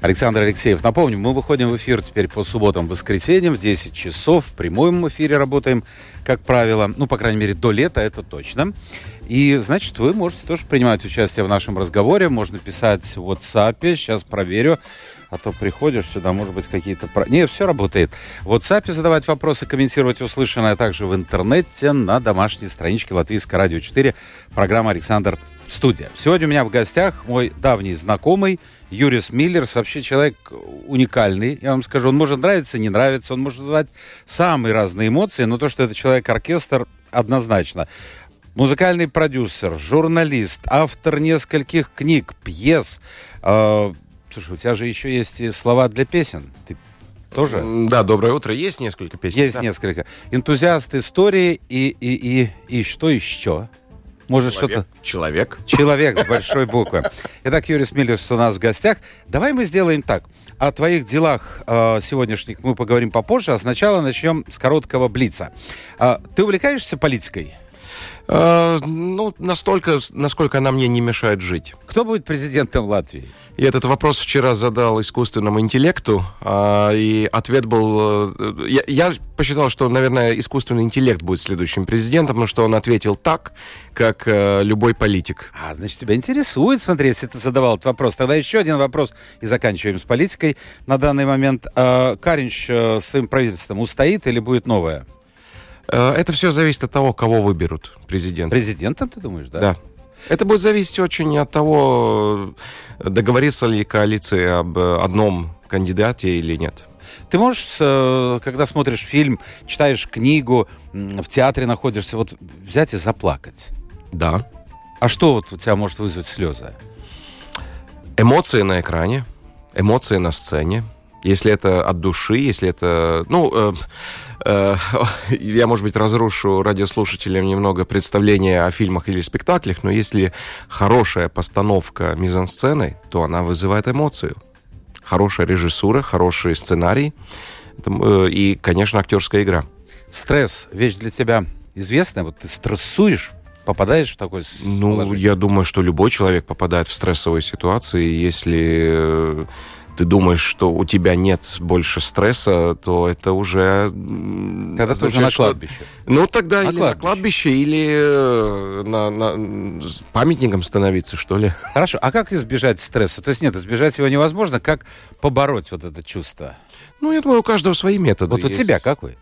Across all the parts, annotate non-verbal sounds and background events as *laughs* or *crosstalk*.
Александр Алексеев. Напомню, мы выходим в эфир теперь по субботам, воскресеньям в 10 часов. В прямом эфире работаем, как правило. Ну, по крайней мере, до лета, это точно. И, значит, вы можете тоже принимать участие в нашем разговоре. Можно писать в WhatsApp. Сейчас проверю. А то приходишь сюда, может быть, какие-то... Не, все работает. В WhatsApp задавать вопросы, комментировать услышанное, а также в интернете на домашней страничке Латвийского радио 4. Программа «Александр Студия». Сегодня у меня в гостях мой давний знакомый Юрис Миллерс. Вообще человек уникальный, я вам скажу. Он может нравиться, не нравиться, он может вызывать самые разные эмоции, но то, что это человек-оркестр, однозначно. Музыкальный продюсер, журналист, автор нескольких книг, пьес, э, Слушай, у тебя же еще есть и слова для песен. Ты тоже? Да, доброе утро. Есть несколько песен. Есть да. несколько. Энтузиаст истории и, и, и, и что еще? Может, что-то... Человек. Человек с *laughs* большой буквы. Итак, Юрий Смиллерс у нас в гостях. Давай мы сделаем так. О твоих делах э, сегодняшних мы поговорим попозже, а сначала начнем с короткого блица. Э, ты увлекаешься политикой? Э, ну, настолько, насколько она мне не мешает жить. Кто будет президентом Латвии? Я этот вопрос вчера задал искусственному интеллекту, а, и ответ был... Э, я, я посчитал, что, наверное, искусственный интеллект будет следующим президентом, потому что он ответил так, как э, любой политик. А, значит, тебя интересует, смотри, если ты задавал этот вопрос. Тогда еще один вопрос, и заканчиваем с политикой. На данный момент э, Каринч э, своим правительством устоит или будет новое? Э, это все зависит от того, кого выберут президентом. Президентом, ты думаешь, да? Да. Это будет зависеть очень от того, договорится ли коалиция об одном кандидате или нет. Ты можешь, э, когда смотришь фильм, читаешь книгу, в театре находишься, вот взять и заплакать? Да. А что вот у тебя может вызвать слезы? Эмоции на экране, эмоции на сцене. Если это от души, если это... Ну, э, Э, *laughs* я, может быть, разрушу радиослушателям немного представления о фильмах или спектаклях, но если хорошая постановка мизансцены, то она вызывает эмоцию. Хорошая режиссура, хороший сценарий э, и, конечно, актерская игра. Стресс – вещь для тебя известная? Вот ты стрессуешь, попадаешь в такой Ну, я думаю, что любой человек попадает в стрессовые ситуации, если э, ты думаешь, что у тебя нет больше стресса, то это уже... Когда ты уже на кладбище. Ну, тогда на или кладбище. на кладбище, или э, на, на, памятником становиться, что ли. *laughs* Хорошо, а как избежать стресса? То есть нет, избежать его невозможно. Как побороть вот это чувство? Ну, я думаю, у каждого свои методы Вот есть. у тебя какой?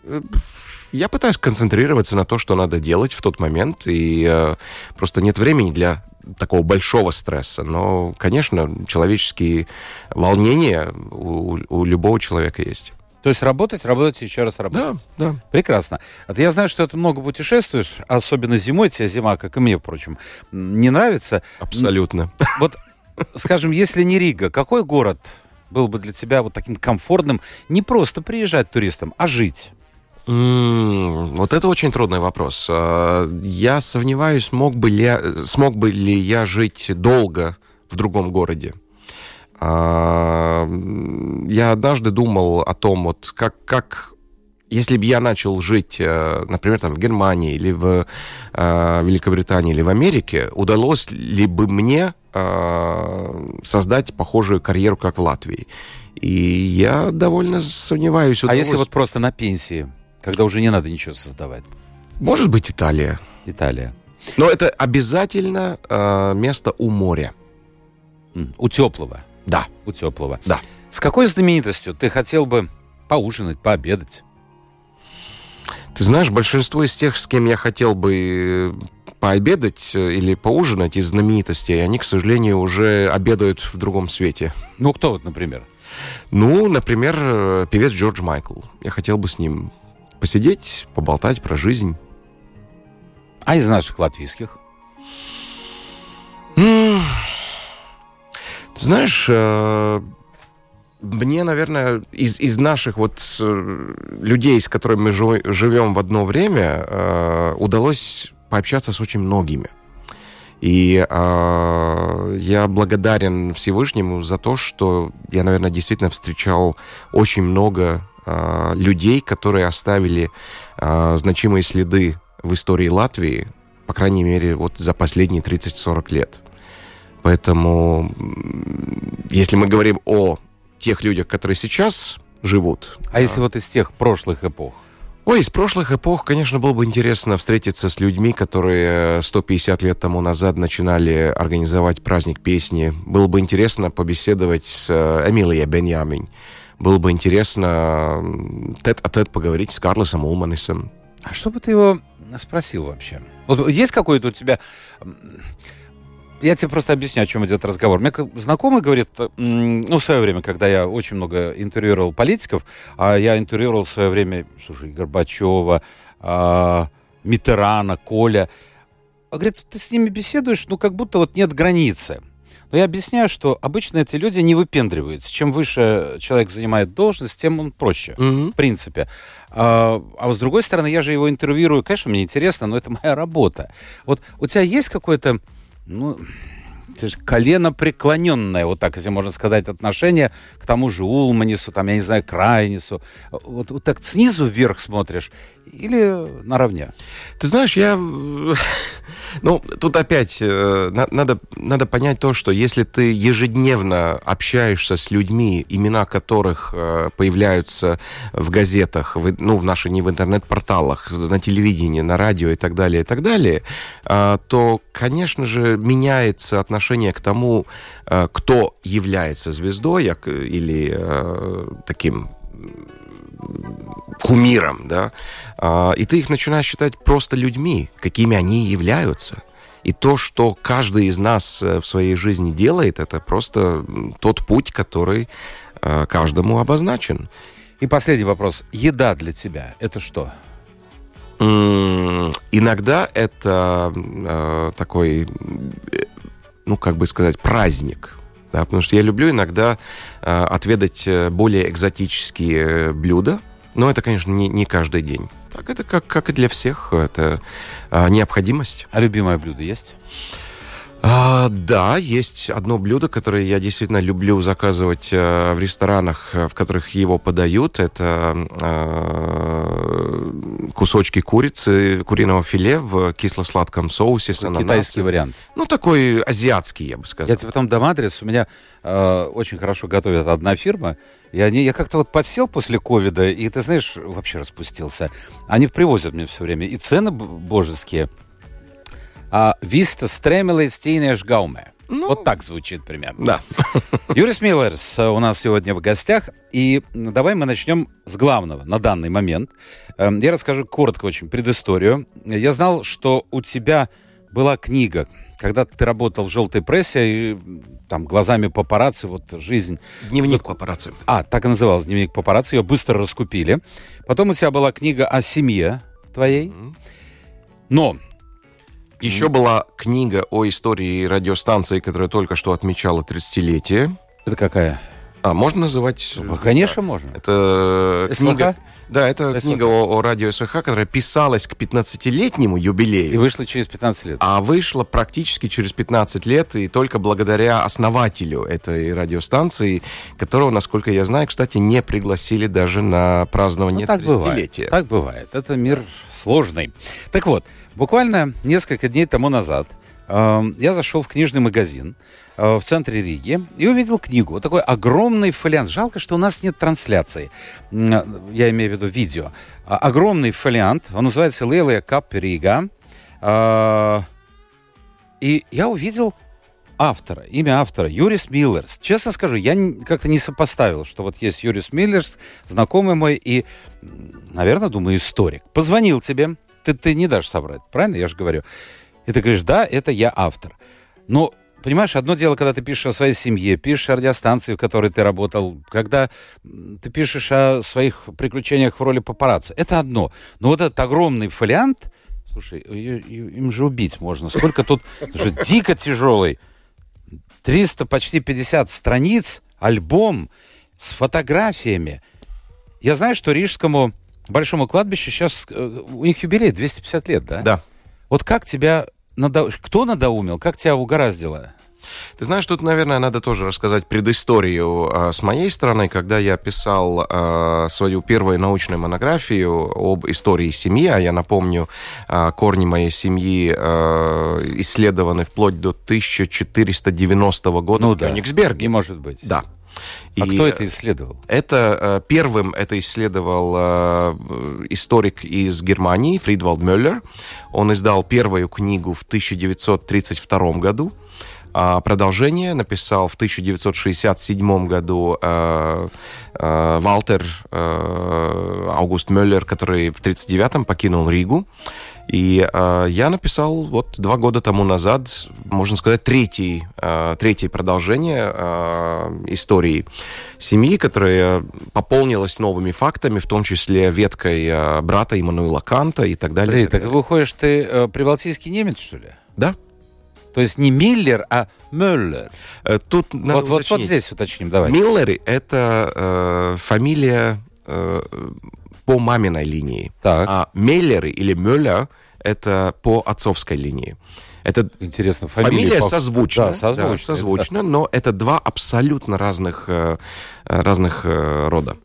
Я пытаюсь концентрироваться на то, что надо делать в тот момент, и э, просто нет времени для такого большого стресса. Но, конечно, человеческие волнения у, у любого человека есть. То есть работать, работать, еще раз работать. Да, да. Прекрасно. А я знаю, что ты много путешествуешь, особенно зимой, тебе зима, как и мне, впрочем, не нравится. Абсолютно. Вот, скажем, если не Рига, какой город был бы для тебя вот таким комфортным, не просто приезжать туристам, а жить? Вот это очень трудный вопрос. А, я сомневаюсь, смог бы ли, смог бы ли я жить долго в другом городе. А, я однажды думал о том, вот как, как если бы я начал жить, э, например, там, в Германии или в э, Великобритании или в Америке, удалось ли бы мне э, создать похожую карьеру, как в Латвии? И я довольно сомневаюсь. А если вот просто на пенсии? Когда уже не надо ничего создавать. Может быть, Италия. Италия. Но это обязательно э, место у моря. У теплого. Да. У теплого. Да. С какой знаменитостью ты хотел бы поужинать, пообедать? Ты знаешь, большинство из тех, с кем я хотел бы э, пообедать э, или поужинать из знаменитостей, они, к сожалению, уже обедают в другом свете. Ну, кто вот, например? Ну, например, э, певец Джордж Майкл. Я хотел бы с ним посидеть, поболтать про жизнь. А из наших латвийских? Ты знаешь, э, мне, наверное, из, из наших вот э, людей, с которыми мы живем в одно время, э, удалось пообщаться с очень многими. И э, я благодарен Всевышнему за то, что я, наверное, действительно встречал очень много э, людей, которые оставили э, значимые следы в истории Латвии, по крайней мере, вот за последние 30-40 лет. Поэтому, если мы говорим о тех людях, которые сейчас живут... А если вот из тех прошлых эпох? Ой, из прошлых эпох, конечно, было бы интересно встретиться с людьми, которые 150 лет тому назад начинали организовать праздник песни. Было бы интересно побеседовать с э, Эмилией Беньямин. Было бы интересно тет-а-тет поговорить с Карлосом Улманисом. А что бы ты его спросил вообще? Вот есть какой-то у тебя я тебе просто объясню, о чем идет разговор. Мне знакомый говорит, ну, в свое время, когда я очень много интервьюировал политиков, а я интервьюировал в свое время, слушай, Горбачева, а, Митерана, Коля. Говорит, ты с ними беседуешь, ну, как будто вот нет границы. Но я объясняю, что обычно эти люди не выпендриваются. Чем выше человек занимает должность, тем он проще, mm-hmm. в принципе. А, а с другой стороны, я же его интервьюирую, конечно, мне интересно, но это *laughs* моя работа. Вот у тебя есть какой-то ну, колено преклоненное, вот так, если можно сказать, отношение к тому же Улманису, там, я не знаю, Крайнису. Вот, вот так снизу вверх смотришь или наравне? Ты знаешь, я *laughs* ну, тут опять э, надо, надо понять то, что если ты ежедневно общаешься с людьми, имена которых э, появляются в газетах, в, ну, в наших не в интернет-порталах, на телевидении, на радио и так далее, и так далее, э, то, конечно же, меняется отношение к тому, э, кто является звездой или э, таким кумиром, да, а, и ты их начинаешь считать просто людьми, какими они являются. И то, что каждый из нас э, в своей жизни делает, это просто тот путь, который э, каждому обозначен. И последний вопрос. Еда для тебя – это что? Иногда это э, такой, ну, как бы сказать, праздник. Да, потому что я люблю иногда э, отведать более экзотические блюда, но это, конечно, не, не каждый день. Так это как, как и для всех, это а, необходимость. А любимое блюдо есть? А, да, есть одно блюдо, которое я действительно люблю заказывать а, в ресторанах, в которых его подают. Это а, кусочки курицы, куриного филе в кисло-сладком соусе с ананасом. Китайский вариант. Ну, такой азиатский, я бы сказал. Я тебе потом дам адрес. У меня э, очень хорошо готовит одна фирма. И они, я как-то вот подсел после ковида, и, ты знаешь, вообще распустился. Они привозят мне все время. И цены божеские. Виста стремила стейнеш гауме. Ну, вот так звучит примерно. Да. *laughs* Юрис Миллерс у нас сегодня в гостях. И давай мы начнем с главного на данный момент. Эм, я расскажу коротко очень предысторию. Я знал, что у тебя была книга когда ты работал в желтой прессе, и там глазами папарацци, вот жизнь... Дневник папарацци. А, так и назывался дневник папарацци, ее быстро раскупили. Потом у тебя была книга о семье твоей. Но еще была книга о истории радиостанции, которая только что отмечала 30-летие. Это какая? А, можно называть... Ну, конечно, можно. Это СВХ? книга... Да, это СВХ. книга о, о радио СВХ, которая писалась к 15-летнему юбилею. И вышла через 15 лет. А вышла практически через 15 лет, и только благодаря основателю этой радиостанции, которого, насколько я знаю, кстати, не пригласили даже на празднование ну, 30-летия. Так бывает. Это мир сложный. Так вот, буквально несколько дней тому назад я зашел в книжный магазин, Э, в центре Риги и увидел книгу. Вот такой огромный фолиант. Жалко, что у нас нет трансляции. Э, я имею в виду видео. А, огромный фолиант. Он называется «Лелия Кап Рига». Э, и я увидел автора, имя автора, Юрис Миллерс. Честно скажу, я как-то не сопоставил, что вот есть Юрис Миллерс, знакомый мой и, наверное, думаю, историк. Позвонил тебе, ты, ты не дашь собрать, правильно? Я же говорю. И ты говоришь, да, это я автор. Но Понимаешь, одно дело, когда ты пишешь о своей семье, пишешь о радиостанции, в которой ты работал, когда ты пишешь о своих приключениях в роли папарацци. Это одно. Но вот этот огромный фолиант, слушай, им же убить можно. Сколько тут же дико тяжелый. 300, почти 50 страниц, альбом. с фотографиями. Я знаю, что Рижскому большому кладбищу сейчас э, у них юбилей 250 лет, да? Да. Вот как тебя надо... кто надоумил, как тебя угораздило? Ты знаешь, тут, наверное, надо тоже рассказать предысторию э, с моей стороны, когда я писал э, свою первую научную монографию об истории семьи, а я напомню, э, корни моей семьи э, исследованы вплоть до 1490 года ну в да, Кёнигсберге. не может быть. Да. А И, кто это исследовал? Это э, первым это исследовал э, историк из Германии Фридвальд Мюллер. Он издал первую книгу в 1932 году. А продолжение написал в 1967 году э, э, Валтер э, Аугуст Мюллер, который в 1939 покинул Ригу. И э, я написал вот два года тому назад, можно сказать, третий, э, третье продолжение э, истории семьи, которая пополнилась новыми фактами, в том числе веткой э, брата Иммануила Канта и так далее. Подожди, так так выходишь, ты э, прибалтийский немец, что ли? Да. То есть не Миллер, а Мюллер. Э, Тут надо Вот, вот, вот здесь уточним, давай. Миллеры – это э, фамилия э, по маминой линии. Так, А Меллеры или Мюллер – это по отцовской линии. Это интересно, фамилия... фамилия по- созвучна, Да, созвучна. да, созвучна, но это два абсолютно разных, э, разных э, рода.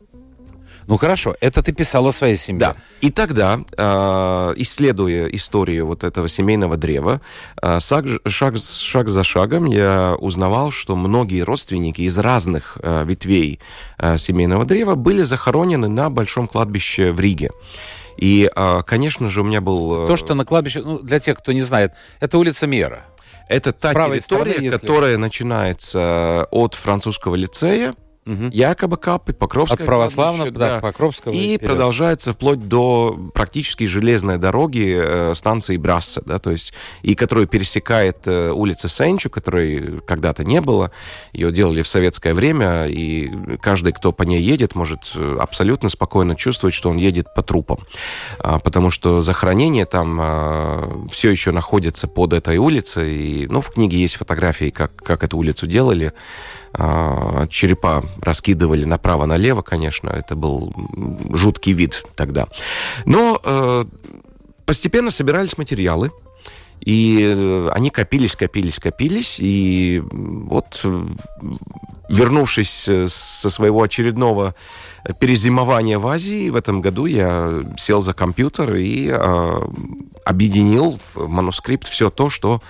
Ну хорошо, это ты писал о своей семье. Да. И тогда, э, исследуя историю вот этого семейного древа, э, шаг, шаг, шаг за шагом я узнавал, что многие родственники из разных э, ветвей э, семейного древа были захоронены на большом кладбище в Риге. И, э, конечно же, у меня был... То, что на кладбище, ну, для тех, кто не знает, это улица Мера. Это та территория, стороны, если- которая начинается от французского лицея, Мгм. Якобы Капы, Покровское От православного, кладбище, да, Покровского. И вперед. продолжается вплоть до практически железной дороги э, станции Брасса, да, то есть, и которую пересекает э, улица Сенчу, которой когда-то не было. Ее делали в советское время, и каждый, кто по ней едет, может э, абсолютно спокойно чувствовать, что он едет по трупам. А, потому что захоронение там все еще находится под этой улицей. И, ну, в книге есть фотографии, как, как эту улицу делали. А, черепа раскидывали направо-налево, конечно, это был жуткий вид тогда. Но э, постепенно собирались материалы, и э, они копились, копились, копились, и вот, э, вернувшись э, со своего очередного перезимования в Азии, в этом году я сел за компьютер и э, объединил в манускрипт все то, что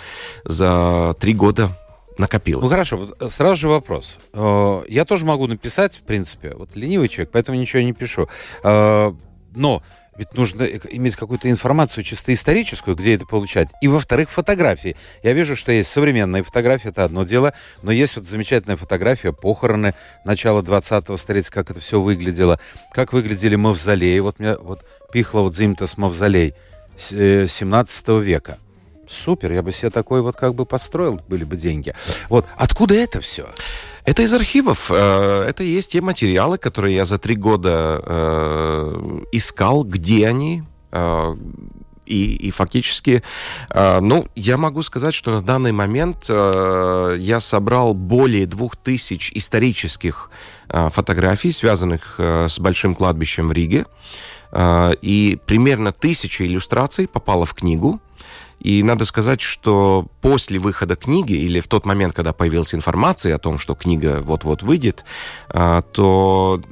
за три года накопилось. Ну хорошо, э, сразу же вопрос. Э, Я тоже могу написать, в принципе, вот ленивый человек, поэтому ничего не пишу. Э, Но ведь нужно иметь какую-то информацию чисто историческую, где это получать. И, во-вторых, фотографии. Я вижу, что есть современные фотографии, это одно дело, но есть вот замечательная фотография, похороны начала 20-го столетия, как это все выглядело, как выглядели мавзолеи. Вот мне вот пихло вот Зимтас мавзолей с- э, 17 века. Супер, я бы себе такой вот как бы построил, были бы деньги. Вот, откуда это все? Это из архивов. Э, Это есть те материалы, которые я за три года э, искал, где они. э, И, и фактически, ну, я могу сказать, что на данный момент я собрал более двух тысяч исторических фотографий, связанных с большим кладбищем в Риге. И примерно тысяча иллюстраций попало в книгу. И надо сказать, что после выхода книги, или в тот момент, когда появилась информация о том, что книга вот-вот выйдет, а, то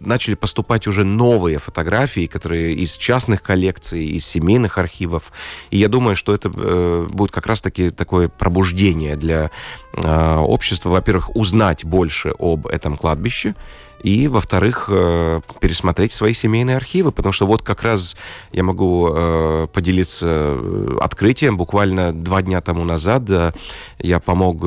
начали поступать уже новые фотографии, которые из частных коллекций, из семейных архивов. И я думаю, что это э, будет как раз-таки такое пробуждение для э, общества. Во-первых, узнать больше об этом кладбище, и, во-вторых, э, пересмотреть свои семейные архивы, потому что вот как раз я могу э, поделиться э, открытием. Буквально два дня тому назад я помог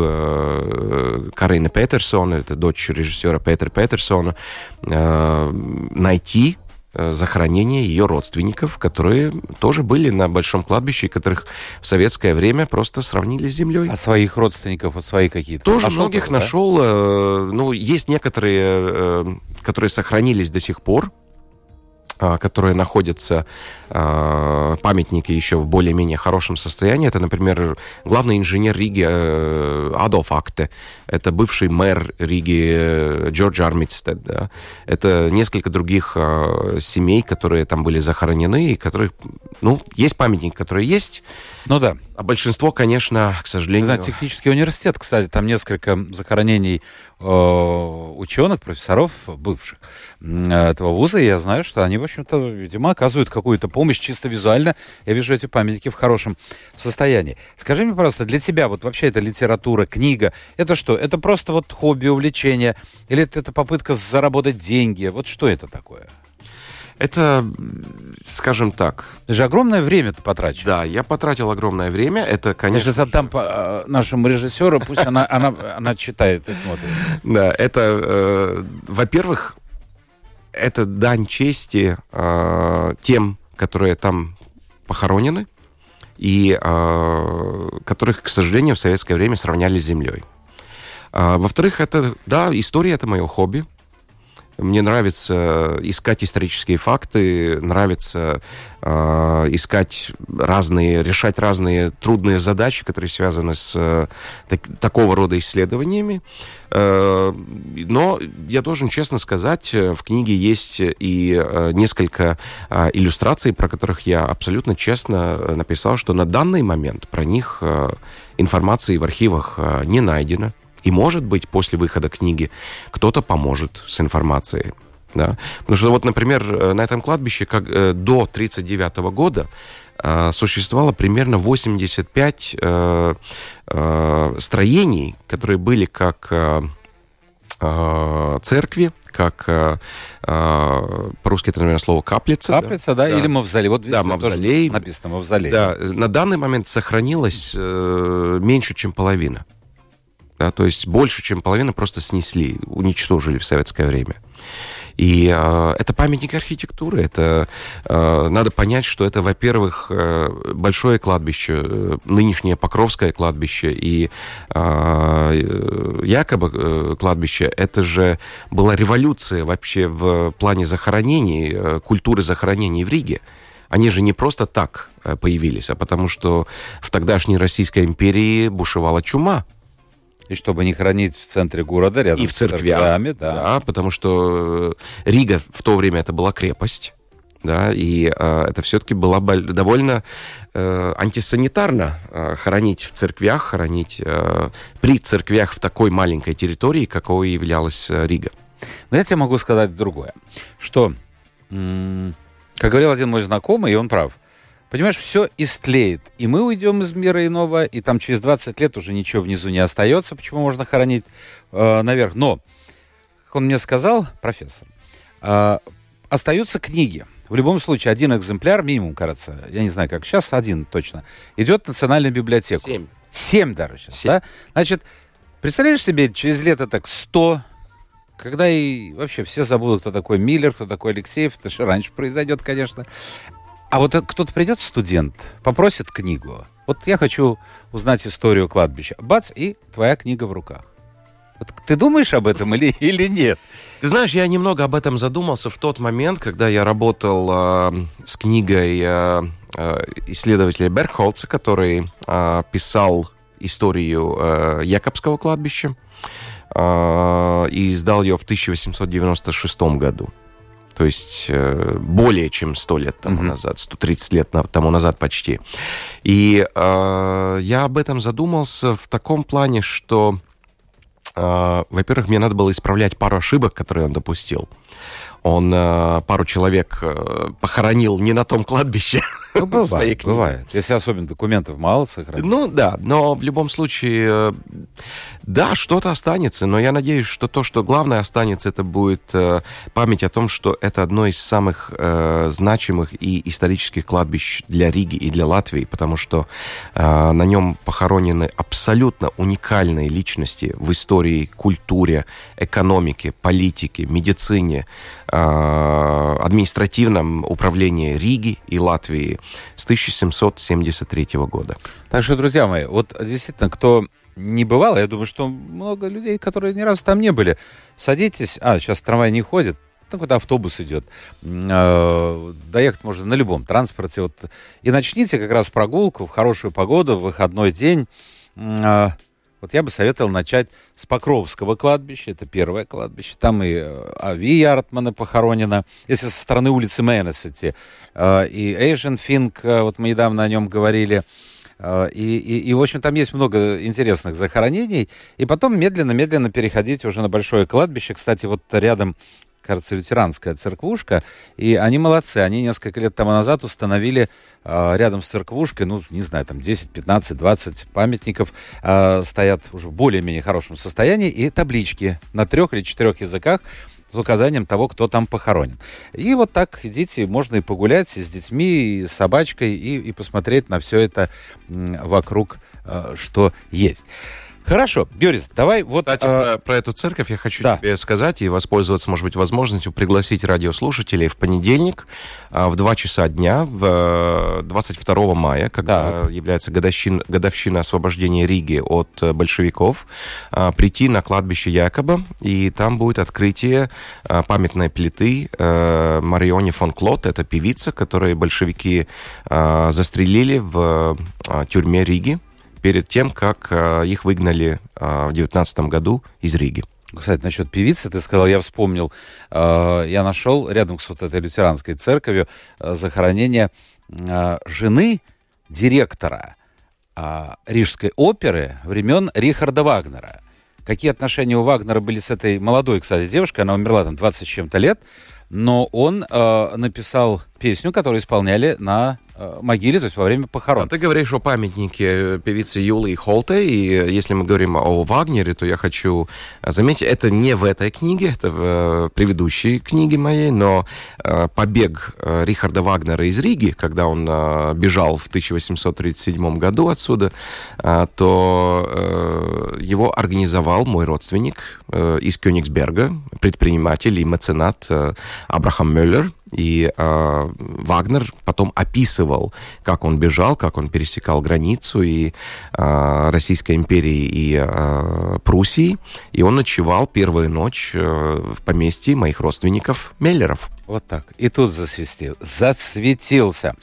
Карине Петерсон, это дочь режиссера Петра Петерсона, найти э, захоронение ее родственников, которые тоже были на большом кладбище, которых в советское время просто сравнили с землей. А своих родственников, вот свои какие-то? Тоже Нашел многих да? нашел. э, ну, есть некоторые, э, которые сохранились до сих пор. А, которые находятся, а, памятники еще в более-менее хорошем состоянии. Это, например, главный инженер Риги э, Адольф Акте. Это бывший мэр Риги э, Джордж Армитстед. Да. Это несколько других а, семей, которые там были захоронены, и которых, ну, есть памятники, которые есть. Ну да. А большинство, конечно, к сожалению... Знаете, технический университет, кстати, там несколько захоронений э, ученых, профессоров бывших этого вуза, и я знаю, что они, в общем-то, видимо, оказывают какую-то помощь чисто визуально. Я вижу эти памятники в хорошем состоянии. Скажи мне, пожалуйста, для тебя вот вообще эта литература, книга, это что? Это просто вот хобби, увлечение? Или это, попытка заработать деньги? Вот что это такое? Это, скажем так... Это же огромное время ты потратил. Да, я потратил огромное время. Это, конечно... Я сейчас отдам по, э, нашему режиссеру, пусть она, она, она читает и смотрит. *laughs* Да, это, э, во-первых, это дань чести э, тем, которые там похоронены, и э, которых, к сожалению, в советское время сравняли с землей. А, во-вторых, это, да, история это мое хобби. Мне нравится искать исторические факты, нравится э, искать разные, решать разные трудные задачи, которые связаны с э, так, такого рода исследованиями. Э, но я должен честно сказать, в книге есть и э, несколько э, иллюстраций, про которых я абсолютно честно написал, что на данный момент про них э, информации в архивах э, не найдено. И, может быть, после выхода книги кто-то поможет с информацией. Да? Потому что, вот, например, э, на этом кладбище как, э, до 1939 года э, существовало примерно 85 э, э, строений, которые были как э, э, церкви, как э, э, по-русски это, наверное, слово каплица. Каплица, да, да. или мавзолей. Вот да, мавзолей. Написано мавзолей. Да, на данный момент сохранилось э, меньше, чем половина. Да, то есть больше, чем половина просто снесли, уничтожили в советское время. И э, это памятник архитектуры. Это э, надо понять, что это, во-первых, э, большое кладбище, э, нынешнее Покровское кладбище и э, якобы э, кладбище. Это же была революция вообще в плане захоронений, э, культуры захоронений в Риге. Они же не просто так э, появились, а потому что в тогдашней Российской империи бушевала чума. И чтобы не хранить в центре города, рядом и в церквях, церквями, да. да. потому что э, Рига в то время это была крепость, да, и э, это все-таки было довольно э, антисанитарно э, хоронить в церквях, хоронить э, при церквях в такой маленькой территории, какой являлась э, Рига. Но я тебе могу сказать другое, что, как говорил один мой знакомый, и он прав, Понимаешь, все истлеет. И мы уйдем из мира иного, и там через 20 лет уже ничего внизу не остается, почему можно хоронить э, наверх. Но, как он мне сказал, профессор, э, остаются книги. В любом случае, один экземпляр, минимум, кажется, я не знаю, как сейчас, один точно, идет в Национальную библиотеку. Семь. Семь даже сейчас, Семь. да? Значит, представляешь себе, через лето так сто, когда и вообще все забудут, кто такой Миллер, кто такой Алексеев, это же раньше произойдет, конечно. А вот кто-то придет, студент, попросит книгу. Вот я хочу узнать историю кладбища. Бац, и твоя книга в руках. Вот ты думаешь об этом или, или нет? Ты знаешь, я немного об этом задумался в тот момент, когда я работал э, с книгой э, исследователя Берхолца, который э, писал историю э, Якобского кладбища э, и издал ее в 1896 году то есть э, более чем 100 лет тому mm-hmm. назад, 130 лет тому назад почти. И э, я об этом задумался в таком плане, что, э, во-первых, мне надо было исправлять пару ошибок, которые он допустил. Он э, пару человек э, похоронил не на том кладбище. *laughs* Ну, бывает, бывает. Если особенно документов мало сохранить. Ну, да, но в любом случае, э, да, что-то останется, но я надеюсь, что то, что главное останется, это будет э, память о том, что это одно из самых э, значимых и исторических кладбищ для Риги и для Латвии, потому что э, на нем похоронены абсолютно уникальные личности в истории, культуре, экономике, политике, медицине, э, административном управлении Риги и Латвии с 1773 года. Так что, друзья мои, вот действительно, кто не бывало. Я думаю, что много людей, которые ни разу там не были. Садитесь. А, сейчас трамвай не ходит. там куда автобус идет. Э, доехать можно на любом транспорте. Вот. И начните как раз прогулку в хорошую погоду, в выходной день. Вот я бы советовал начать с Покровского кладбища, это первое кладбище. Там и э, Ави Артмана похоронена. Если со стороны улицы Мэннес идти, э, и Эйжен Финк, э, вот мы недавно о нем говорили, и, и, и, в общем, там есть много интересных захоронений. И потом медленно-медленно переходить уже на большое кладбище. Кстати, вот рядом кажется, лютеранская церквушка, и они молодцы, они несколько лет тому назад установили э, рядом с церквушкой, ну, не знаю, там 10, 15, 20 памятников э, стоят уже в более-менее хорошем состоянии, и таблички на трех или четырех языках с указанием того, кто там похоронен. И вот так идите, можно и погулять и с детьми, и с собачкой, и, и посмотреть на все это вокруг, э, что есть. Хорошо, Георгий, давай вот... Кстати, а... про, про эту церковь я хочу да. тебе сказать и воспользоваться, может быть, возможностью пригласить радиослушателей в понедельник а, в 2 часа дня, в 22 э, мая, когда да. является годовщина, годовщина освобождения Риги от э, большевиков, а, прийти на кладбище Якоба, и там будет открытие а, памятной плиты а, Марионе фон Клот, это певица, которую большевики а, застрелили в а, тюрьме Риги перед тем, как э, их выгнали э, в 19 году из Риги. Кстати, насчет певицы, ты сказал, я вспомнил, э, я нашел рядом с вот этой лютеранской церковью захоронение жены директора Рижской оперы времен Рихарда Вагнера. Какие отношения у Вагнера были с этой молодой, кстати, девушкой, она умерла там 20 с чем-то лет, но он э, написал песню, которую исполняли на могиле, то есть во время похорон. А ты говоришь о памятнике певицы Юлии Холте, и если мы говорим о Вагнере, то я хочу заметить, это не в этой книге, это в э, предыдущей книге моей, но э, побег Рихарда Вагнера из Риги, когда он бежал в 1837 году отсюда, то его организовал мой родственник из Кёнигсберга, предприниматель и меценат Абрахам Мюллер, и э, Вагнер потом описывал, как он бежал, как он пересекал границу и э, Российской империи и э, Пруссии. И он ночевал первую ночь э, в поместье моих родственников Меллеров. Вот так. И тут засвистел. Засветился.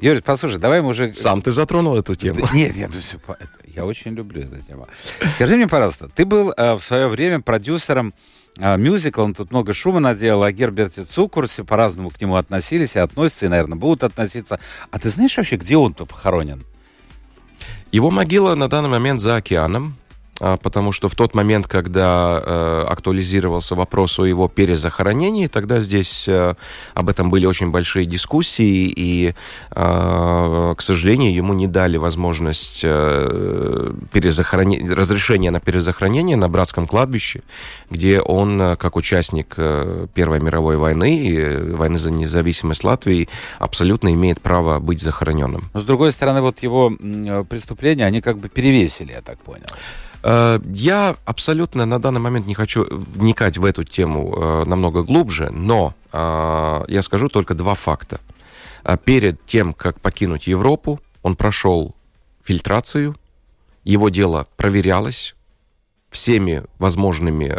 Юрий, послушай, давай мы уже... Сам ты затронул эту тему. Нет, нет, ну, все, я очень люблю эту тему. Скажи мне, пожалуйста, ты был э, в свое время продюсером мюзикл, он тут много шума наделал, о Герберте Цукурсе по-разному к нему относились и относятся, и, наверное, будут относиться. А ты знаешь вообще, где он-то похоронен? Его могила на данный момент за океаном. А, потому что в тот момент, когда э, актуализировался вопрос о его перезахоронении, тогда здесь э, об этом были очень большие дискуссии, и, э, к сожалению, ему не дали возможность перезахоронения, разрешения на перезахоронение на братском кладбище, где он, как участник Первой мировой войны и войны за независимость Латвии, абсолютно имеет право быть захороненным. Но, с другой стороны, вот его преступления, они как бы перевесили, я так понял. Э, я абсолютно на данный момент не хочу вникать в эту тему э, намного глубже, но э, я скажу только два факта. Перед тем, как покинуть Европу, он прошел фильтрацию, его дело проверялось всеми возможными,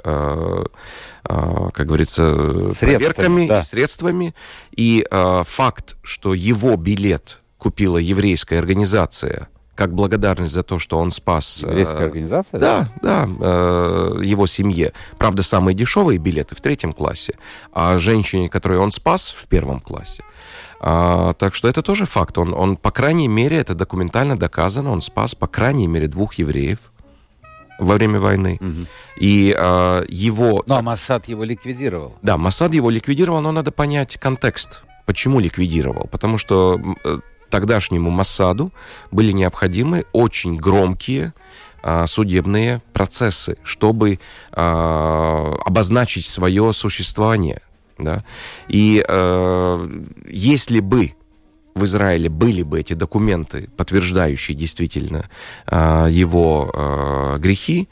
как говорится, средствами, проверками да. и средствами. И факт, что его билет купила еврейская организация – как благодарность за то, что он спас... Еврейская э, организация? Да, да, э, его семье. Правда, самые дешевые билеты в третьем классе, а женщине, которую он спас, в первом классе. А, так что это тоже факт. Он, он, по крайней мере, это документально доказано, он спас, по крайней мере, двух евреев во время войны. Угу. И а, его... Ну, а Массад его ликвидировал. Да, Массад его ликвидировал, но надо понять контекст. Почему ликвидировал? Потому что тогдашнему Массаду были необходимы очень громкие а, судебные процессы, чтобы а, обозначить свое существование. Да? И а, если бы в Израиле были бы эти документы, подтверждающие действительно а, его а, грехи,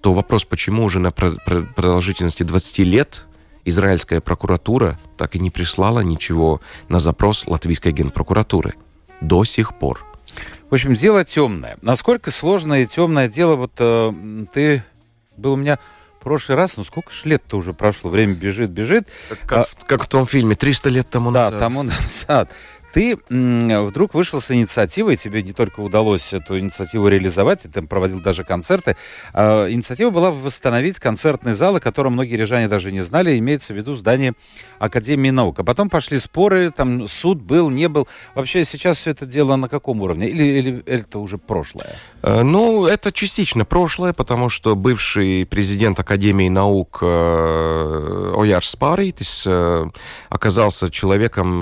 то вопрос, почему уже на продолжительности 20 лет израильская прокуратура так и не прислала ничего на запрос латвийской генпрокуратуры до сих пор. В общем, дело темное. Насколько сложное и темное дело, вот э, ты был у меня прошлый раз, ну сколько ж лет-то уже прошло, время бежит, бежит. Как, а, в, как в том фильме «300 лет тому назад». Да, тому *laughs* назад ты вдруг вышел с инициативой, тебе не только удалось эту инициативу реализовать, ты там проводил даже концерты. А инициатива была восстановить концертные залы, которые многие рижане даже не знали, имеется в виду здание Академии наук. А потом пошли споры, там суд был, не был. Вообще сейчас все это дело на каком уровне? Или, или это уже прошлое? Э, ну, это частично прошлое, потому что бывший президент Академии наук э, Ояр Спаритис э, оказался человеком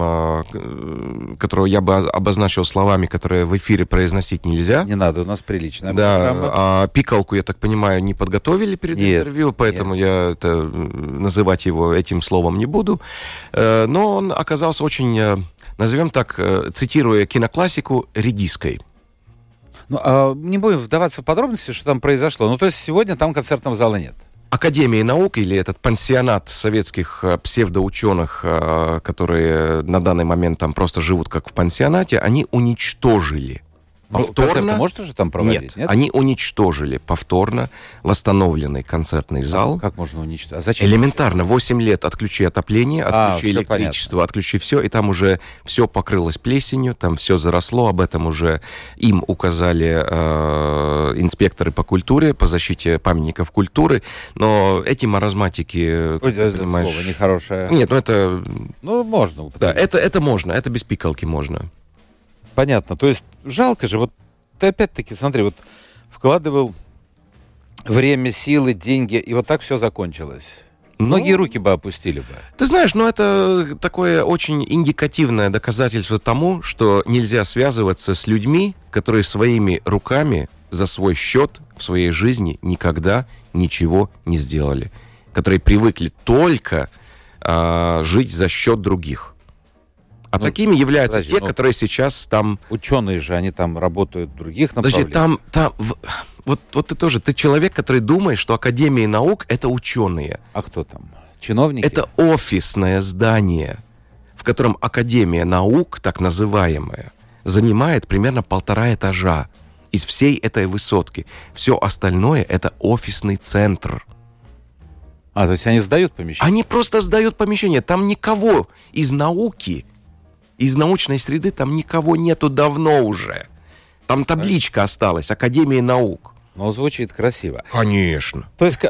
которого я бы обозначил словами, которые в эфире произносить нельзя. Не надо, у нас приличная Да, программа. а пикалку, я так понимаю, не подготовили перед нет, интервью, поэтому нет. я это, называть его этим словом не буду. Э, но он оказался очень, э, назовем так, э, цитируя киноклассику, редиской. Ну, а не будем вдаваться в подробности, что там произошло. Ну, то есть сегодня там концертного зала нет. Академии наук или этот пансионат советских э, псевдоученых, э, которые на данный момент там просто живут как в пансионате, они уничтожили повторно... Может уже там проводить? Нет, нет, они уничтожили повторно восстановленный концертный зал. Как можно уничтожить? А зачем? Элементарно. 8 лет отключи отопление, а, отключи а, электричество, понятно. отключи все, и там уже все покрылось плесенью, там все заросло, об этом уже им указали э, инспекторы по культуре, по защите памятников культуры, но эти маразматики... Ой, это понимаешь... слово нехорошее. Нет, ну это... Ну, можно. Да, это, это можно, это без пикалки можно понятно. То есть жалко же, вот ты опять-таки, смотри, вот вкладывал время, силы, деньги, и вот так все закончилось. Многие ну, руки бы опустили бы. Ты знаешь, ну это такое очень индикативное доказательство тому, что нельзя связываться с людьми, которые своими руками за свой счет в своей жизни никогда ничего не сделали, которые привыкли только а, жить за счет других. А ну, такими являются подожди, те, ну, которые сейчас там... Ученые же, они там работают в других направлениях. Подожди, там, там вот, вот ты тоже, ты человек, который думает, что Академия наук — это ученые. А кто там? Чиновники? Это офисное здание, в котором Академия наук, так называемая, занимает примерно полтора этажа из всей этой высотки. Все остальное — это офисный центр. А, то есть они сдают помещение? Они просто сдают помещение. Там никого из науки из научной среды там никого нету давно уже. Там табличка осталась, Академия наук. Но звучит красиво. Конечно. То есть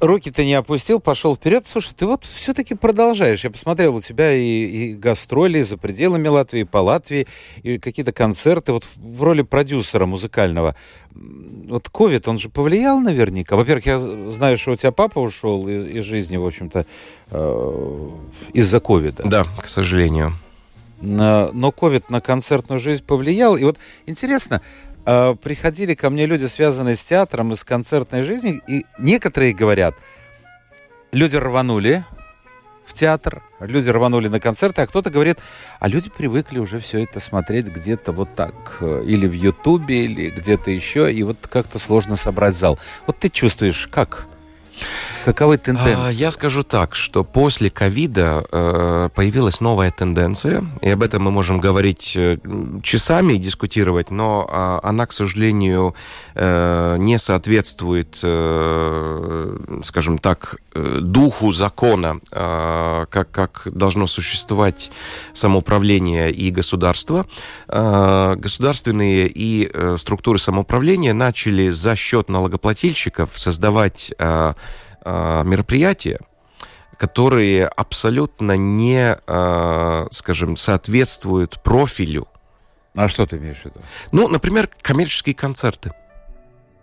руки ты не опустил, пошел вперед. Слушай, ты вот все-таки продолжаешь. Я посмотрел, у тебя и, и гастроли за пределами Латвии, по Латвии, и какие-то концерты вот в роли продюсера музыкального. Вот ковид, он же повлиял наверняка. Во-первых, я знаю, что у тебя папа ушел из, из жизни, в общем-то, э, из-за ковида. Да, к сожалению но ковид на концертную жизнь повлиял. И вот интересно, а, приходили ко мне люди, связанные с театром и с концертной жизнью, и некоторые говорят, люди рванули в театр, люди рванули на концерты, а кто-то говорит, а люди привыкли уже все это смотреть где-то вот так, э, или в Ютубе, или где-то еще, и вот как-то сложно собрать зал. Вот ты чувствуешь, как? Каковы тенденции? А, я скажу так, что после ковида э, появилась новая тенденция, и об этом мы можем говорить э, часами и дискутировать, но э, она, к сожалению, э, не соответствует, скажем так, духу закона, э, как, как должно существовать самоуправление и государство. Государственные и структуры самоуправления начали за счет налогоплательщиков создавать мероприятия, которые абсолютно не, э, скажем, соответствуют профилю. А что ты имеешь в виду? Ну, например, коммерческие концерты.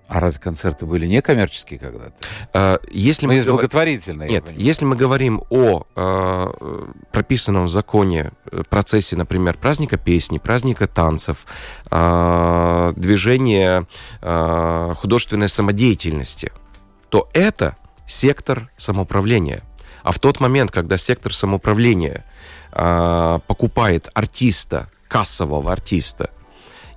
А разве концерты были не коммерческие когда-то? А, если ну, мы благотворительные. Нет, если мы говорим о а, прописанном в законе э, процессе, например, праздника песни, праздника танцев, а, движения а, художественной самодеятельности, то это сектор самоуправления. А в тот момент, когда сектор самоуправления э, покупает артиста, кассового артиста,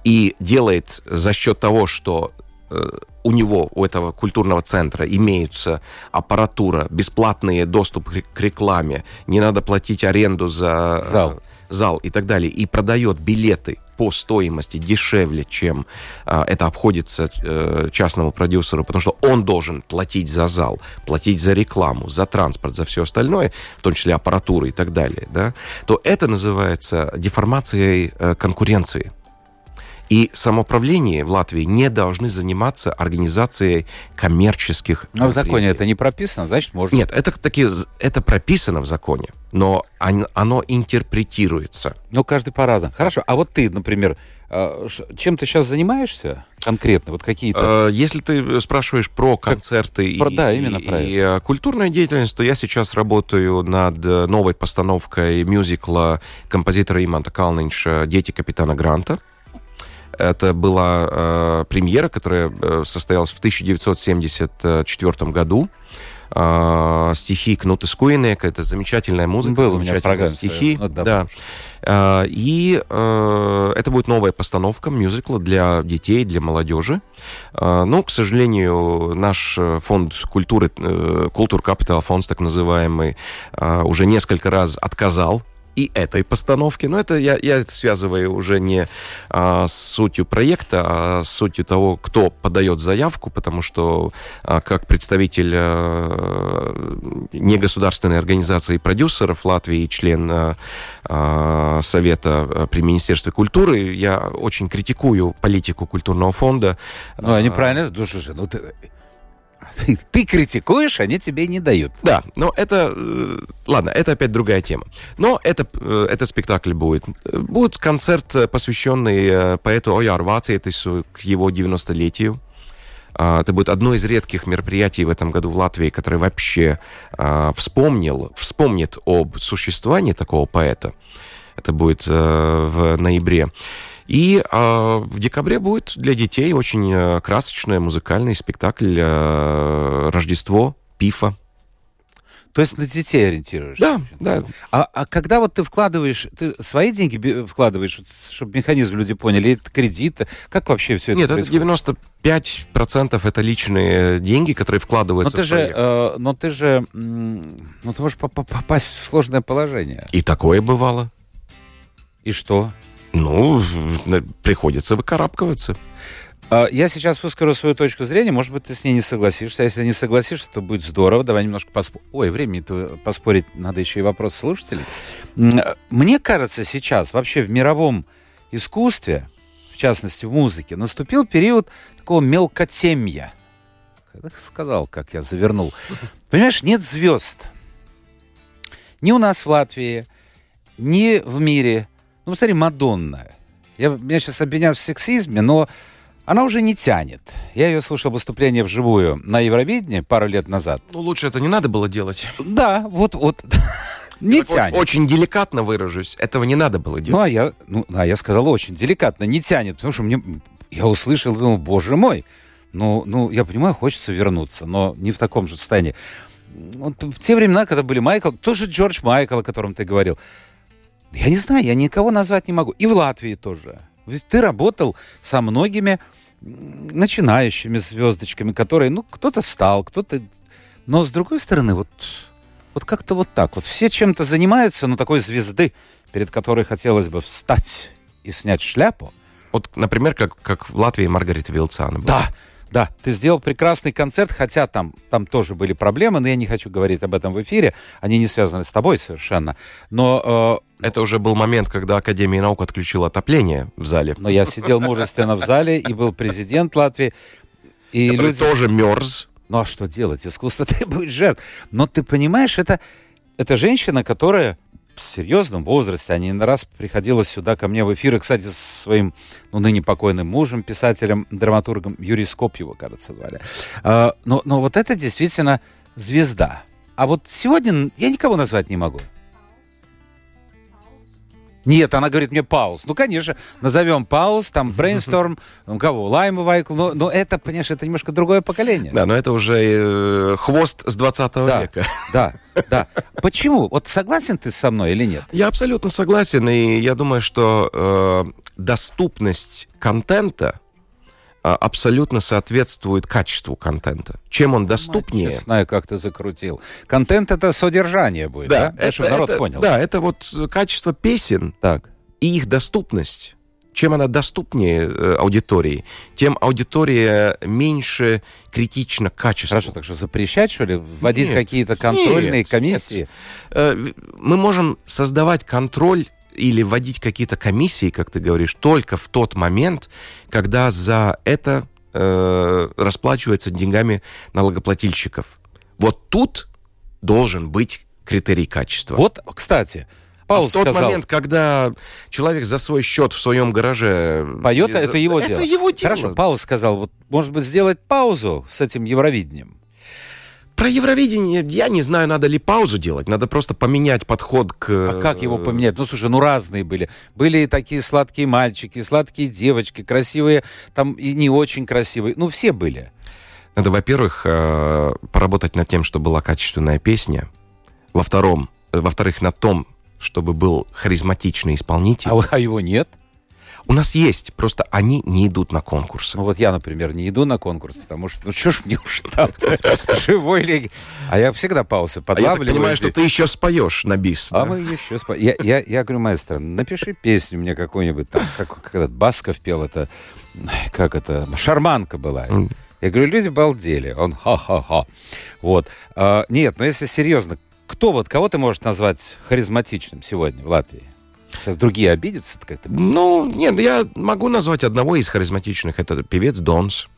и делает за счет того, что э, у него, у этого культурного центра имеются аппаратура, бесплатный доступ к рекламе, не надо платить аренду за зал, зал и так далее, и продает билеты по стоимости дешевле, чем а, это обходится э, частному продюсеру, потому что он должен платить за зал, платить за рекламу, за транспорт, за все остальное, в том числе аппаратуру и так далее, да, то это называется деформацией э, конкуренции. И самоуправление в Латвии не должны заниматься организацией коммерческих Но в законе это не прописано, значит, можно... Нет, это, таки, это прописано в законе, но оно интерпретируется. Ну, каждый по-разному. Хорошо, а вот ты, например, э, чем ты сейчас занимаешься конкретно? Вот какие-то... Э, если ты спрашиваешь про концерты как... и, да, именно и, и культурную деятельность, то я сейчас работаю над новой постановкой мюзикла композитора Иманта Калнинша «Дети капитана Гранта». Это была э, премьера, которая э, состоялась в 1974 году. Э, стихи Кнута Скуинека. Это замечательная музыка, Был замечательные стихи. Ну, да. Э, и э, это будет новая постановка мюзикла для детей, для молодежи. Э, ну, к сожалению, наш фонд культуры, э, Культур Капитал, фонд так называемый, э, уже несколько раз отказал и этой постановки. Но это я, я это связываю уже не а, с сутью проекта, а с сутью того, кто подает заявку, потому что а, как представитель а, негосударственной организации продюсеров Латвии и член а, а Совета при Министерстве культуры, я очень критикую политику культурного фонда. Ну, они правильно, ну, слушай, ну ты ты, критикуешь, они тебе не дают. Да, но это... Э, ладно, это опять другая тема. Но это, э, этот спектакль будет. Будет концерт, э, посвященный поэту Ояр Вацетису к его 90-летию. А, это будет одно из редких мероприятий в этом году в Латвии, которое вообще а, вспомнил, вспомнит об существовании такого поэта. Это будет в ноябре. И э, в декабре будет для детей очень э, красочный музыкальный спектакль э, «Рождество Пифа». То есть на детей ориентируешься? Да, да. А, а когда вот ты вкладываешь, ты свои деньги вкладываешь, чтобы механизм люди поняли, это кредиты? Как вообще все это Нет, происходит? это 95% это личные деньги, которые вкладываются но ты в же, э, Но ты же, ну ты можешь попасть в сложное положение. И такое бывало. И что? Ну, приходится выкарабкиваться. А, я сейчас выскажу свою точку зрения, может быть, ты с ней не согласишься. А если не согласишься, то будет здорово. Давай немножко поспорим. Ой, времени-то поспорить надо еще и вопрос слушателей. Мне кажется, сейчас вообще в мировом искусстве, в частности в музыке, наступил период такого мелкотемья. Сказал, как я завернул. Понимаешь, нет звезд. Ни у нас в Латвии, ни в мире – ну, посмотри, Мадонна. Я, меня сейчас обвинят в сексизме, но она уже не тянет. Я ее слушал выступление вживую на Евровидении пару лет назад. Ну, лучше это не надо было делать. Да, вот, вот. *laughs* Не тянет. Очень деликатно выражусь. Этого не надо было делать. Ну, а я, ну, а я сказал очень деликатно. Не тянет, потому что мне... Я услышал, думал, боже мой. Ну, ну, я понимаю, хочется вернуться, но не в таком же состоянии. Вот в те времена, когда были Майкл, тоже Джордж Майкл, о котором ты говорил, я не знаю, я никого назвать не могу. И в Латвии тоже. Ведь ты работал со многими начинающими звездочками, которые, ну, кто-то стал, кто-то... Но с другой стороны, вот, вот как-то вот так вот. Все чем-то занимаются, но такой звезды, перед которой хотелось бы встать и снять шляпу. Вот, например, как, как в Латвии Маргарита Вилцана была. Да, да, ты сделал прекрасный концерт, хотя там, там тоже были проблемы, но я не хочу говорить об этом в эфире. Они не связаны с тобой совершенно. Но э, это уже был момент, когда Академия наук отключила отопление в зале. Но я сидел мужественно в зале, и был президент Латвии. И люди... тоже мерз. Ну а что делать? Искусство требует жертв. Но ты понимаешь, это, это женщина, которая в серьезном возрасте, а не на раз приходила сюда ко мне в эфир, и, кстати, со своим, ну, ныне покойным мужем, писателем, драматургом, Юрий Скоп его, кажется, звали. А, но, но вот это действительно звезда. А вот сегодня я никого назвать не могу. Нет, она говорит мне пауз. Ну, конечно, назовем пауз, там, брейнсторм, кого, Лайма Вайкл, но, но это, понимаешь, это немножко другое поколение. Да, но это уже э, хвост с 20 да, века. Да, *laughs* да. Почему? Вот согласен ты со мной или нет? Я абсолютно согласен, и я думаю, что э, доступность контента абсолютно соответствует качеству контента. Чем он доступнее... Я знаю, как ты закрутил. Контент — это содержание будет, да? да? Это, Чтобы народ это, понял. Да, это вот качество песен так. и их доступность. чем она доступнее э, аудитории, тем аудитория меньше критична к качеству. Хорошо, так что запрещать, что ли, вводить Нет, какие-то контрольные нет, комиссии? Э, в- Мы можем создавать контроль или вводить какие-то комиссии, как ты говоришь, только в тот момент, когда за это э, расплачивается деньгами налогоплательщиков. Вот тут должен быть критерий качества. Вот, кстати, А Павел в тот сказал, момент, когда человек за свой счет в своем гараже... поет, из- это его это дело. его дело. Хорошо, Павел сказал, вот, может быть, сделать паузу с этим Евровидением. Про Евровидение я не знаю, надо ли паузу делать. Надо просто поменять подход к... А как его поменять? Ну, слушай, ну разные были. Были и такие сладкие мальчики, сладкие девочки, красивые, там и не очень красивые. Ну, все были. Надо, во-первых, э, поработать над тем, чтобы была качественная песня. Во втором, э, во-вторых, на том, чтобы был харизматичный исполнитель. А, а его нет. У нас есть, просто они не идут на конкурсы. Ну, вот я, например, не иду на конкурс, потому что, ну, что ж мне уж там *laughs* живой ли... А я всегда паузы А я подлавливаю понимаю, что ты еще споешь на бис. А мы еще... спо- Я, я, я говорю, маэстро, напиши песню мне какую-нибудь там, как, этот Басков пел это, как это, шарманка была. Я говорю, люди балдели. Он ха-ха-ха. Вот. А, нет, но если серьезно, кто вот, кого ты можешь назвать харизматичным сегодня в Латвии? Сейчас другие обидятся как-то. Ну, нет, я могу назвать одного из харизматичных. Это певец Донс.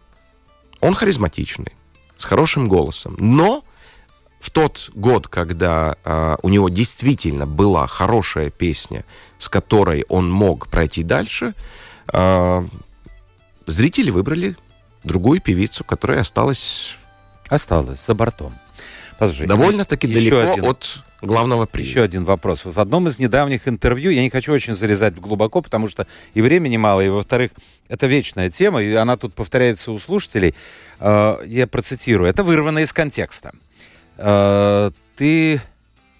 Он харизматичный, с хорошим голосом. Но в тот год, когда а, у него действительно была хорошая песня, с которой он мог пройти дальше, а, зрители выбрали другую певицу, которая осталась Осталось за бортом. Послушай, довольно-таки далеко один. от главного приза. Еще один вопрос. Вот в одном из недавних интервью, я не хочу очень залезать глубоко, потому что и времени мало, и, во-вторых, это вечная тема, и она тут повторяется у слушателей. Э, Я процитирую. Это вырвано из контекста. Э, Ты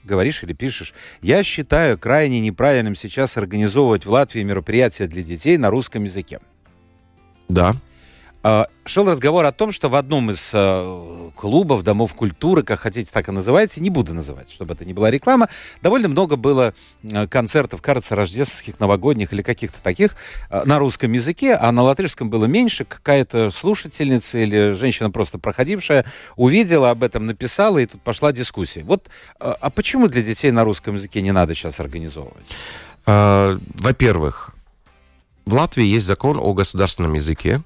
говоришь или пишешь, я считаю крайне неправильным сейчас организовывать в Латвии мероприятия для детей на русском языке. Да. А, Шел разговор о том, что в одном из э, клубов, домов культуры, как хотите, так и называйте, не буду называть, чтобы это не была реклама, довольно много было э, концертов, кажется, рождественских, новогодних или каких-то таких э, на русском языке, а на латышском было меньше. Какая-то слушательница или женщина просто проходившая увидела об этом, написала, и тут пошла дискуссия. Вот, а почему для детей на русском языке не надо сейчас организовывать? А, Во-первых, в Латвии есть закон о государственном языке.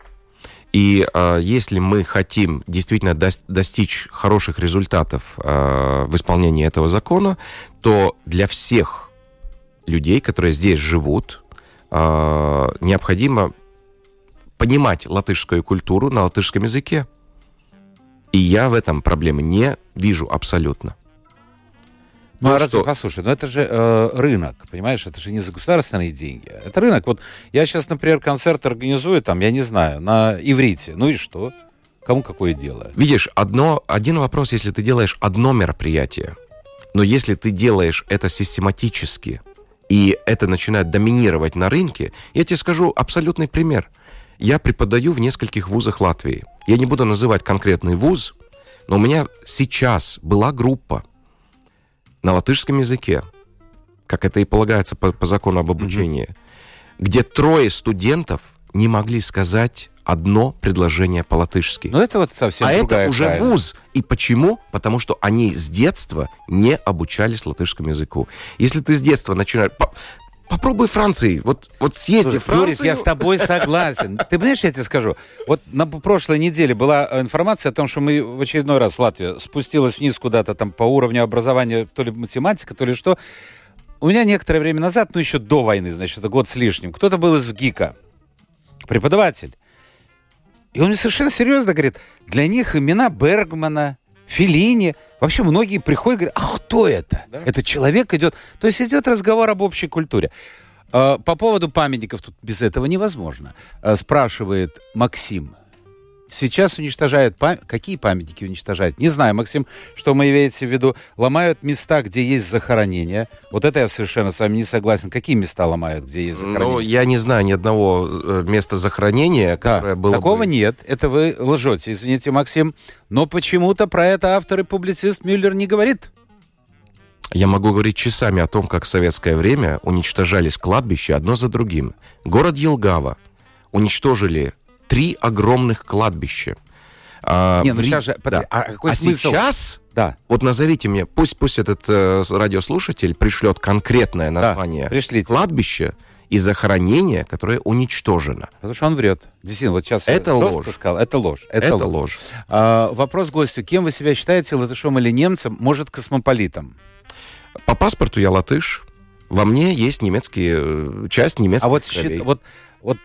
И а, если мы хотим действительно дос- достичь хороших результатов а, в исполнении этого закона, то для всех людей, которые здесь живут, а, необходимо понимать латышскую культуру на латышском языке. И я в этом проблемы не вижу абсолютно. Ну, Ну а разве, что? послушай, ну это же э, рынок, понимаешь, это же не за государственные деньги. Это рынок. Вот я сейчас, например, концерт организую там, я не знаю, на иврите. Ну и что? Кому какое дело? Видишь, одно, один вопрос, если ты делаешь одно мероприятие, но если ты делаешь это систематически, и это начинает доминировать на рынке, я тебе скажу абсолютный пример. Я преподаю в нескольких вузах Латвии. Я не буду называть конкретный вуз, но у меня сейчас была группа на латышском языке, как это и полагается по, по закону об обучении, где трое студентов не могли сказать одно предложение по-латышски. Ну это вот совсем А это уже крайность. вуз. И почему? Потому что они с детства не обучались латышскому языку. Если ты с детства начинаешь... по- Попробуй Франции. Вот, вот съезди Слушай, Францию. Юрис, я с тобой согласен. *laughs* Ты понимаешь, я тебе скажу? Вот на прошлой неделе была э, информация о том, что мы в очередной раз Латвия спустилась вниз куда-то там по уровню образования, то ли математика, то ли что. У меня некоторое время назад, ну еще до войны, значит, это год с лишним, кто-то был из ВГИКа, преподаватель. И он мне совершенно серьезно говорит, для них имена Бергмана, Филини, вообще многие приходят и говорят, а кто это? Да. Это человек идет. То есть идет разговор об общей культуре. А, По поводу памятников тут без этого невозможно. А, Спрашивает Максим. Сейчас уничтожают... пам- Какие памятники уничтожают? Не знаю, Максим, что вы имеете в виду. Ломают места, где есть захоронения. Вот это я совершенно с вами не согласен. Какие места ломают, где есть захоронения? Ну, я не знаю ни одного э, места захоронения, Да, которое было такого бы... нет. Это вы лжете, извините, Максим. Но почему-то про это автор и публицист Мюллер не говорит. Я могу говорить часами о том, как в советское время уничтожались кладбища одно за другим. Город Елгава уничтожили три огромных кладбища. А, Не, ну сейчас же, да. а какой а смысл? сейчас, да. вот назовите мне, пусть, пусть этот э, радиослушатель пришлет конкретное название да, пришлите. кладбища и захоронения, которое уничтожено. Потому что он врет. Действительно, вот сейчас это ложь. сказал, это ложь. Это, это ложь. ложь. А, вопрос гостю. Кем вы себя считаете, латышом или немцем? Может, космополитом? По паспорту я латыш. Во мне есть немецкие, э, часть немецких А вот, счит, вот вот,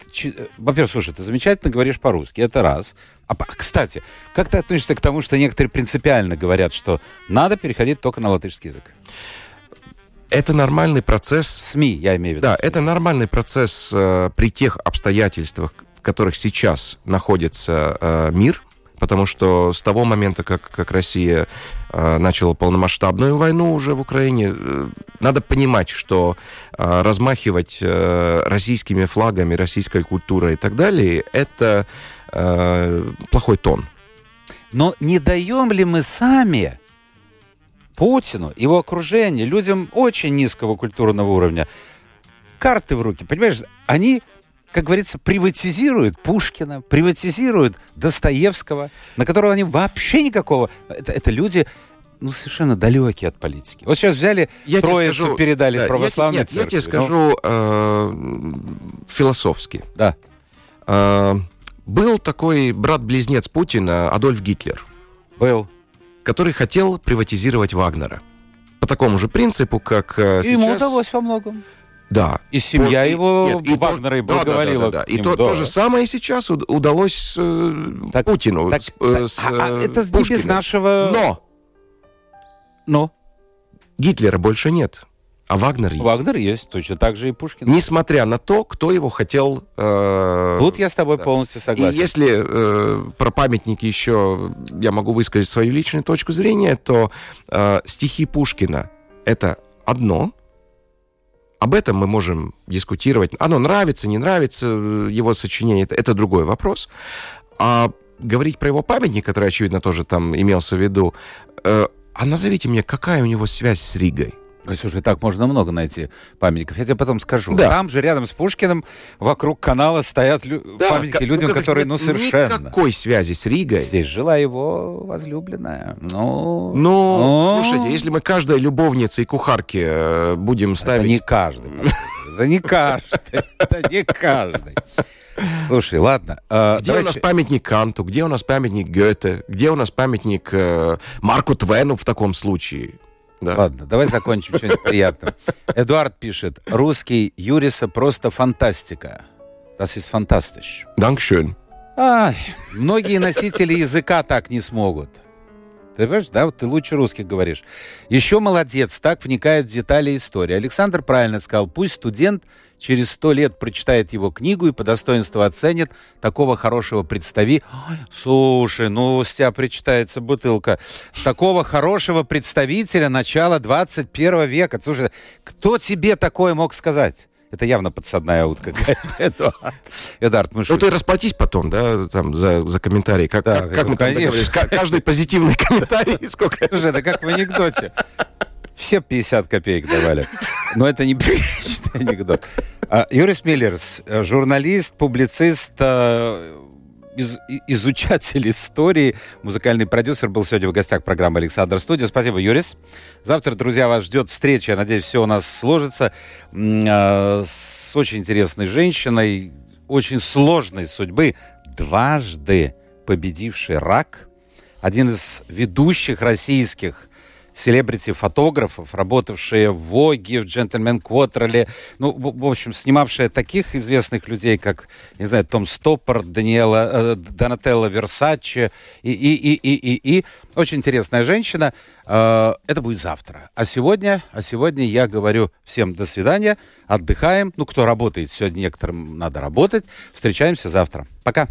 во-первых, слушай, ты замечательно говоришь по-русски, это раз. А, кстати, как ты относишься к тому, что некоторые принципиально говорят, что надо переходить только на латышский язык? Это нормальный процесс. СМИ, я имею в виду. Да, это нормальный процесс э, при тех обстоятельствах, в которых сейчас находится э, мир, потому что с того момента, как, как Россия э, начала полномасштабную войну уже в Украине, э, надо понимать, что э, размахивать российскими флагами, российской культурой и так далее, это плохой тон. Но не даем ли мы сами Путину, его окружению, людям очень низкого культурного уровня, карты в руки? Понимаешь, они как говорится, приватизируют Пушкина, приватизируют Достоевского, на которого они вообще никакого... Это, это люди, ну, совершенно далекие от политики. Вот сейчас взяли я Троицу, скажу, передали да, православной я, нет, церкви. Я тебе скажу но... э, философски. Да. Э, был такой брат-близнец Путина, Адольф Гитлер. Был. Который хотел приватизировать Вагнера. По такому же принципу, как э, сейчас... Ему удалось во многом. Да. И семья и, его нет, и Вагнера и благоволила. Да, да, да, да. И то, да. то же самое сейчас удалось э, так, Путину так, с, так, с а, а это Пушкиным. без нашего... Но! Но? Гитлера больше нет. А Вагнер есть. Вагнер есть, точно так же и Пушкин. Несмотря на то, кто его хотел... Э, Тут я с тобой да. полностью согласен. И если э, про памятники еще я могу высказать свою личную точку зрения, то э, стихи Пушкина — это одно, об этом мы можем дискутировать. Оно нравится, не нравится, э, его сочинение, это, это другой вопрос. А говорить про его памятник, который, очевидно, тоже там имелся в виду, э, а назовите мне, какая у него связь с Ригой? Слушай, так можно много найти памятников. Я тебе потом скажу. Да. Там же рядом с Пушкиным вокруг канала стоят лю- да, памятники людям, ну, которые, ну, совершенно... Никакой связи с Ригой. Здесь жила его возлюбленная. Ну, ну, ну... слушайте, если мы каждой любовнице и кухарке э, будем ставить... Это не каждый. Это не каждый. Это не каждый. Слушай, ладно. Э, где давайте... у нас памятник Канту, где у нас памятник Гёте, где у нас памятник э, Марку Твену в таком случае? Да. Ладно, давай закончим что-нибудь приятное. *laughs* Эдуард пишет, русский Юриса просто фантастика. Das ist fantastisch. Dankeschön. Ай, многие носители языка так не смогут. Ты понимаешь, да, вот ты лучше русских говоришь. Еще молодец, так вникает в детали истории. Александр правильно сказал, пусть студент через сто лет прочитает его книгу и по достоинству оценит такого хорошего представи... Слушай, ну с тебя причитается бутылка. Такого хорошего представителя начала 21 века. Слушай, кто тебе такое мог сказать? Это явно подсадная утка какая-то. *laughs* Эдуард, ну что? Ну ты расплатись потом, да, там, за, за комментарий. Как, да, как, как мы там? Каждый позитивный комментарий *laughs* сколько? Слушай, это как в анекдоте. Все 50 копеек давали. Но это не приличный *laughs* анекдот. А, Юрис Миллерс, э, журналист, публицист, э, из, изучатель истории, музыкальный продюсер, был сегодня в гостях программы «Александр Студия». Спасибо, Юрис. Завтра, друзья, вас ждет встреча. Я надеюсь, все у нас сложится э, с очень интересной женщиной, очень сложной судьбы, дважды победивший рак, один из ведущих российских селебрити-фотографов, работавшие в Воге, в Джентльмен Квотерле, ну, в, в общем, снимавшие таких известных людей, как, не знаю, Том Стоппорт, Даниэла, э, Донателло Версаче и, и, и, и, и, и. Очень интересная женщина. Э, это будет завтра. А сегодня, а сегодня я говорю всем до свидания, отдыхаем. Ну, кто работает, сегодня некоторым надо работать. Встречаемся завтра. Пока.